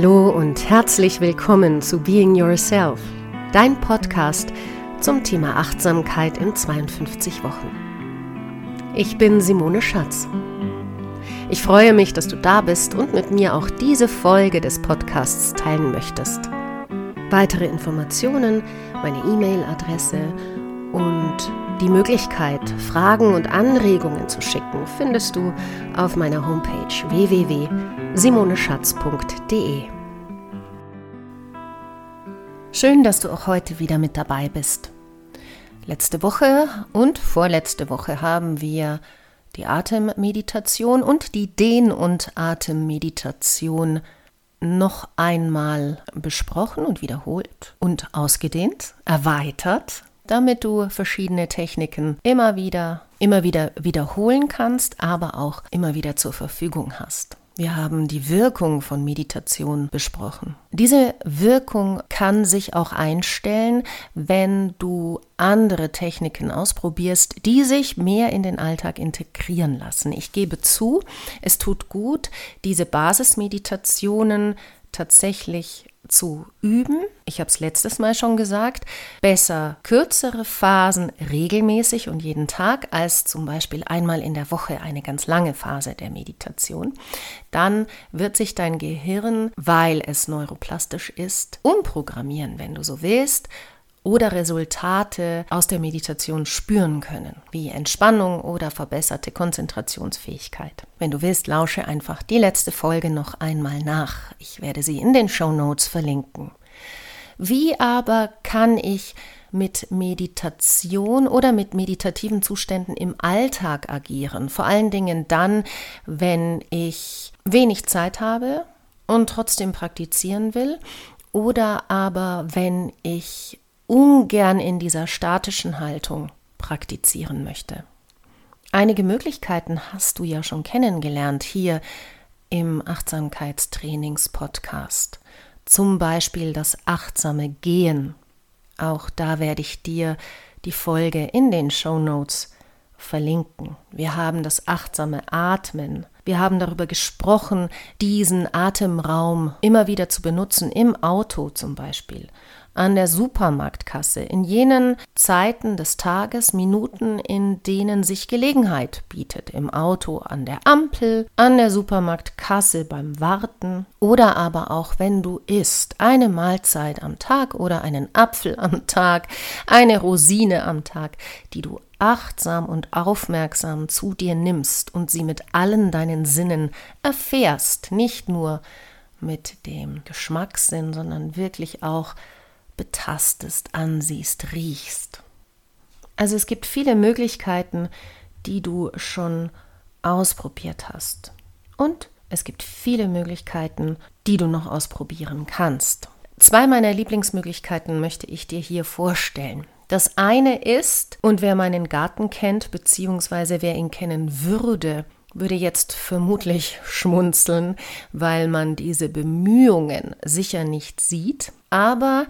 Hallo und herzlich willkommen zu Being Yourself, dein Podcast zum Thema Achtsamkeit in 52 Wochen. Ich bin Simone Schatz. Ich freue mich, dass du da bist und mit mir auch diese Folge des Podcasts teilen möchtest. Weitere Informationen, meine E-Mail-Adresse und die Möglichkeit, Fragen und Anregungen zu schicken, findest du auf meiner Homepage www.simoneschatz.de. Schön, dass du auch heute wieder mit dabei bist. Letzte Woche und vorletzte Woche haben wir die Atemmeditation und die Dehn- und Atemmeditation noch einmal besprochen und wiederholt und ausgedehnt, erweitert damit du verschiedene Techniken immer wieder, immer wieder wiederholen kannst, aber auch immer wieder zur Verfügung hast. Wir haben die Wirkung von Meditation besprochen. Diese Wirkung kann sich auch einstellen, wenn du andere Techniken ausprobierst, die sich mehr in den Alltag integrieren lassen. Ich gebe zu, es tut gut, diese Basismeditationen tatsächlich zu üben. Ich habe es letztes Mal schon gesagt, besser kürzere Phasen regelmäßig und jeden Tag als zum Beispiel einmal in der Woche eine ganz lange Phase der Meditation. Dann wird sich dein Gehirn, weil es neuroplastisch ist, umprogrammieren, wenn du so willst oder Resultate aus der Meditation spüren können, wie Entspannung oder verbesserte Konzentrationsfähigkeit. Wenn du willst, lausche einfach die letzte Folge noch einmal nach. Ich werde sie in den Show Notes verlinken. Wie aber kann ich mit Meditation oder mit meditativen Zuständen im Alltag agieren? Vor allen Dingen dann, wenn ich wenig Zeit habe und trotzdem praktizieren will oder aber wenn ich ungern in dieser statischen Haltung praktizieren möchte. Einige Möglichkeiten hast du ja schon kennengelernt hier im Achtsamkeitstrainings-Podcast. Zum Beispiel das achtsame Gehen. Auch da werde ich dir die Folge in den Show Notes verlinken. Wir haben das achtsame Atmen. Wir haben darüber gesprochen, diesen Atemraum immer wieder zu benutzen, im Auto zum Beispiel an der Supermarktkasse, in jenen Zeiten des Tages, Minuten, in denen sich Gelegenheit bietet, im Auto, an der Ampel, an der Supermarktkasse beim Warten oder aber auch wenn du isst, eine Mahlzeit am Tag oder einen Apfel am Tag, eine Rosine am Tag, die du achtsam und aufmerksam zu dir nimmst und sie mit allen deinen Sinnen erfährst, nicht nur mit dem Geschmackssinn, sondern wirklich auch betastest, ansiehst, riechst. Also es gibt viele Möglichkeiten, die du schon ausprobiert hast. Und es gibt viele Möglichkeiten, die du noch ausprobieren kannst. Zwei meiner Lieblingsmöglichkeiten möchte ich dir hier vorstellen. Das eine ist, und wer meinen Garten kennt, beziehungsweise wer ihn kennen würde, würde jetzt vermutlich schmunzeln, weil man diese Bemühungen sicher nicht sieht. Aber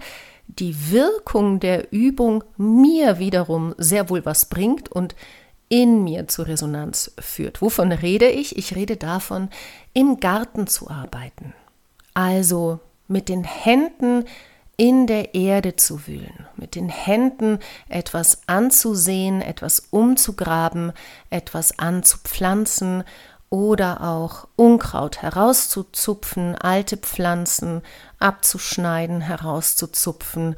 die Wirkung der Übung mir wiederum sehr wohl was bringt und in mir zur Resonanz führt. Wovon rede ich? Ich rede davon, im Garten zu arbeiten. Also mit den Händen in der Erde zu wühlen, mit den Händen etwas anzusehen, etwas umzugraben, etwas anzupflanzen oder auch Unkraut herauszuzupfen, alte Pflanzen abzuschneiden, herauszuzupfen,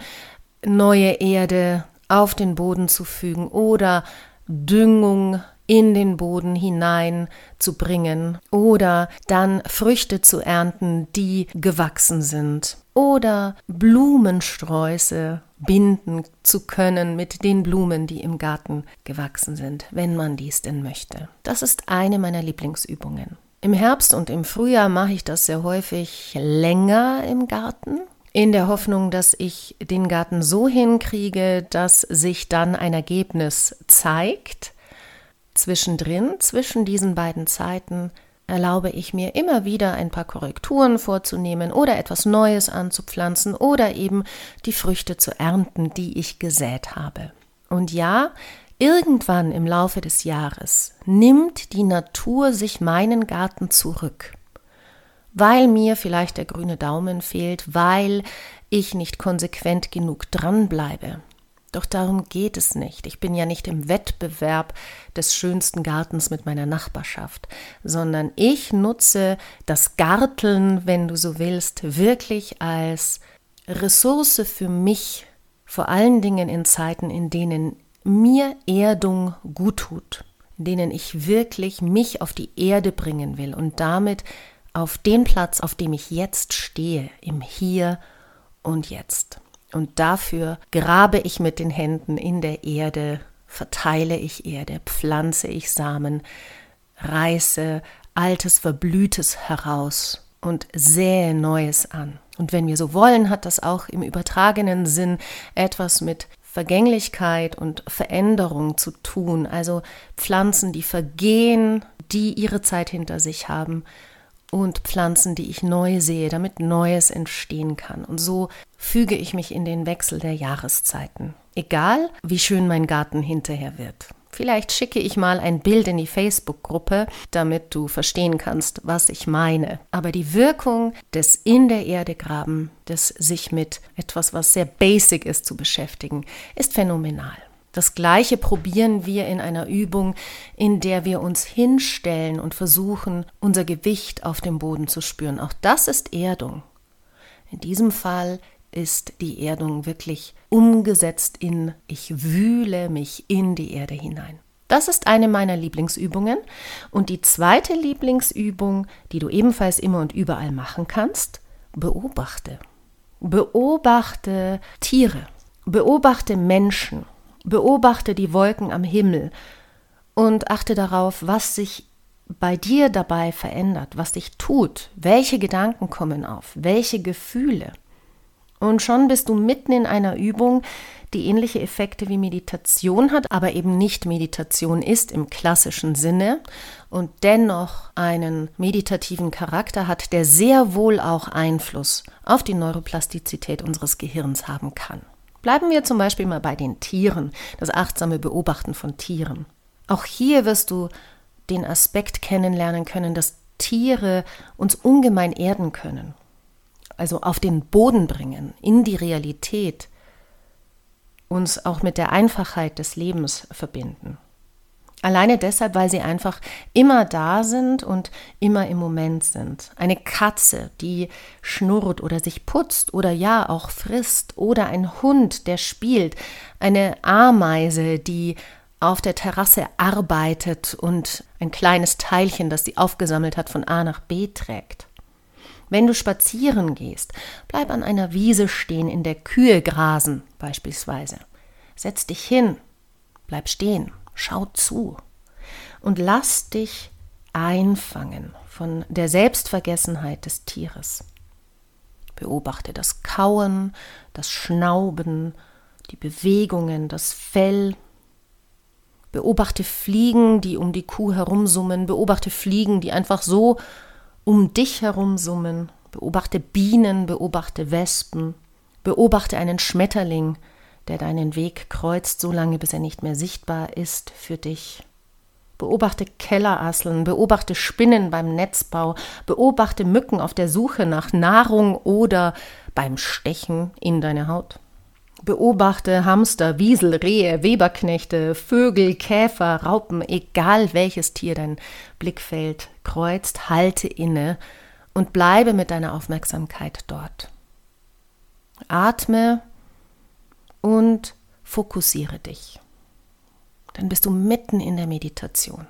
neue Erde auf den Boden zu fügen oder Düngung in den Boden hinein zu bringen oder dann Früchte zu ernten, die gewachsen sind oder Blumensträuße binden zu können mit den Blumen, die im Garten gewachsen sind, wenn man dies denn möchte. Das ist eine meiner Lieblingsübungen. Im Herbst und im Frühjahr mache ich das sehr häufig länger im Garten, in der Hoffnung, dass ich den Garten so hinkriege, dass sich dann ein Ergebnis zeigt. Zwischendrin, zwischen diesen beiden Zeiten, erlaube ich mir immer wieder ein paar Korrekturen vorzunehmen oder etwas Neues anzupflanzen oder eben die Früchte zu ernten, die ich gesät habe. Und ja, irgendwann im Laufe des Jahres nimmt die Natur sich meinen Garten zurück. weil mir vielleicht der grüne Daumen fehlt, weil ich nicht konsequent genug dranbleibe. Doch darum geht es nicht. Ich bin ja nicht im Wettbewerb des schönsten Gartens mit meiner Nachbarschaft, sondern ich nutze das Garteln, wenn du so willst, wirklich als Ressource für mich, vor allen Dingen in Zeiten, in denen mir Erdung gut tut, in denen ich wirklich mich auf die Erde bringen will und damit auf den Platz, auf dem ich jetzt stehe, im Hier und Jetzt. Und dafür grabe ich mit den Händen in der Erde, verteile ich Erde, pflanze ich Samen, reiße altes, verblühtes heraus und sähe Neues an. Und wenn wir so wollen, hat das auch im übertragenen Sinn etwas mit Vergänglichkeit und Veränderung zu tun. Also Pflanzen, die vergehen, die ihre Zeit hinter sich haben und Pflanzen, die ich neu sehe, damit Neues entstehen kann. Und so füge ich mich in den Wechsel der Jahreszeiten. Egal, wie schön mein Garten hinterher wird. Vielleicht schicke ich mal ein Bild in die Facebook-Gruppe, damit du verstehen kannst, was ich meine. Aber die Wirkung des in der Erde graben, des sich mit etwas, was sehr basic ist, zu beschäftigen, ist phänomenal. Das gleiche probieren wir in einer Übung, in der wir uns hinstellen und versuchen, unser Gewicht auf dem Boden zu spüren. Auch das ist Erdung. In diesem Fall ist die Erdung wirklich umgesetzt in ich wühle mich in die Erde hinein. Das ist eine meiner Lieblingsübungen. Und die zweite Lieblingsübung, die du ebenfalls immer und überall machen kannst, beobachte. Beobachte Tiere, beobachte Menschen, beobachte die Wolken am Himmel und achte darauf, was sich bei dir dabei verändert, was dich tut, welche Gedanken kommen auf, welche Gefühle. Und schon bist du mitten in einer Übung, die ähnliche Effekte wie Meditation hat, aber eben nicht Meditation ist im klassischen Sinne und dennoch einen meditativen Charakter hat, der sehr wohl auch Einfluss auf die Neuroplastizität unseres Gehirns haben kann. Bleiben wir zum Beispiel mal bei den Tieren, das achtsame Beobachten von Tieren. Auch hier wirst du den Aspekt kennenlernen können, dass Tiere uns ungemein erden können also auf den Boden bringen, in die Realität, uns auch mit der Einfachheit des Lebens verbinden. Alleine deshalb, weil sie einfach immer da sind und immer im Moment sind. Eine Katze, die schnurrt oder sich putzt oder ja auch frisst oder ein Hund, der spielt. Eine Ameise, die auf der Terrasse arbeitet und ein kleines Teilchen, das sie aufgesammelt hat, von A nach B trägt. Wenn du spazieren gehst, bleib an einer Wiese stehen, in der Kühe grasen beispielsweise. Setz dich hin, bleib stehen, schau zu und lass dich einfangen von der Selbstvergessenheit des Tieres. Beobachte das Kauen, das Schnauben, die Bewegungen, das Fell. Beobachte Fliegen, die um die Kuh herumsummen. Beobachte Fliegen, die einfach so um dich herum summen. Beobachte Bienen, beobachte Wespen, beobachte einen Schmetterling, der deinen Weg kreuzt, so lange bis er nicht mehr sichtbar ist für dich. Beobachte Kellerasseln, beobachte Spinnen beim Netzbau, beobachte Mücken auf der Suche nach Nahrung oder beim Stechen in deine Haut. Beobachte Hamster, Wiesel, Rehe, Weberknechte, Vögel, Käfer, Raupen, egal welches Tier dein Blickfeld kreuzt, halte inne und bleibe mit deiner Aufmerksamkeit dort. Atme und fokussiere dich. Dann bist du mitten in der Meditation.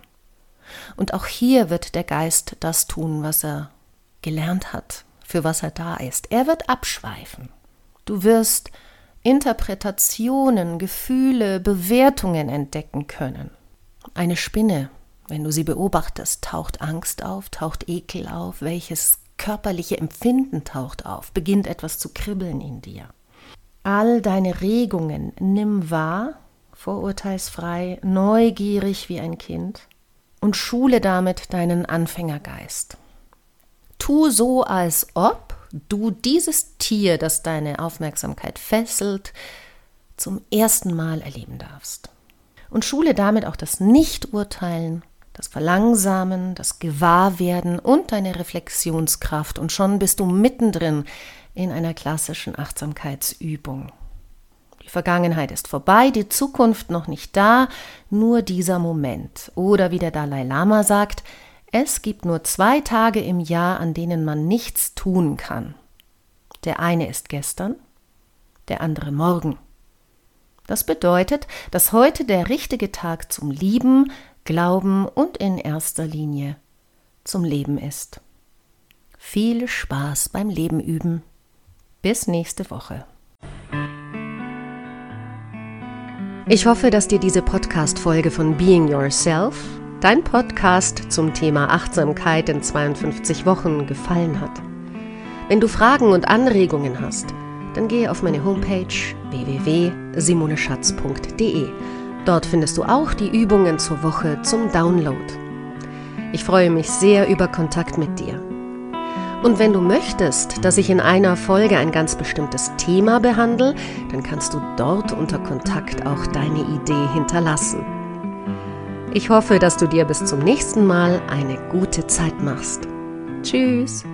Und auch hier wird der Geist das tun, was er gelernt hat, für was er da ist. Er wird abschweifen. Du wirst Interpretationen, Gefühle, Bewertungen entdecken können. Eine Spinne, wenn du sie beobachtest, taucht Angst auf, taucht Ekel auf, welches körperliche Empfinden taucht auf, beginnt etwas zu kribbeln in dir. All deine Regungen nimm wahr, vorurteilsfrei, neugierig wie ein Kind und schule damit deinen Anfängergeist. Tu so, als ob du dieses Tier, das deine Aufmerksamkeit fesselt, zum ersten Mal erleben darfst. Und schule damit auch das Nichturteilen, das Verlangsamen, das Gewahrwerden und deine Reflexionskraft und schon bist du mittendrin in einer klassischen Achtsamkeitsübung. Die Vergangenheit ist vorbei, die Zukunft noch nicht da, nur dieser Moment. Oder wie der Dalai Lama sagt, es gibt nur zwei Tage im Jahr, an denen man nichts tun kann. Der eine ist gestern, der andere morgen. Das bedeutet, dass heute der richtige Tag zum Lieben, Glauben und in erster Linie zum Leben ist. Viel Spaß beim Leben üben. Bis nächste Woche. Ich hoffe, dass dir diese Podcast-Folge von Being Yourself, dein Podcast zum Thema Achtsamkeit in 52 Wochen, gefallen hat. Wenn du Fragen und Anregungen hast, dann gehe auf meine Homepage www.simoneschatz.de. Dort findest du auch die Übungen zur Woche zum Download. Ich freue mich sehr über Kontakt mit dir. Und wenn du möchtest, dass ich in einer Folge ein ganz bestimmtes Thema behandle, dann kannst du dort unter Kontakt auch deine Idee hinterlassen. Ich hoffe, dass du dir bis zum nächsten Mal eine gute Zeit machst. Tschüss!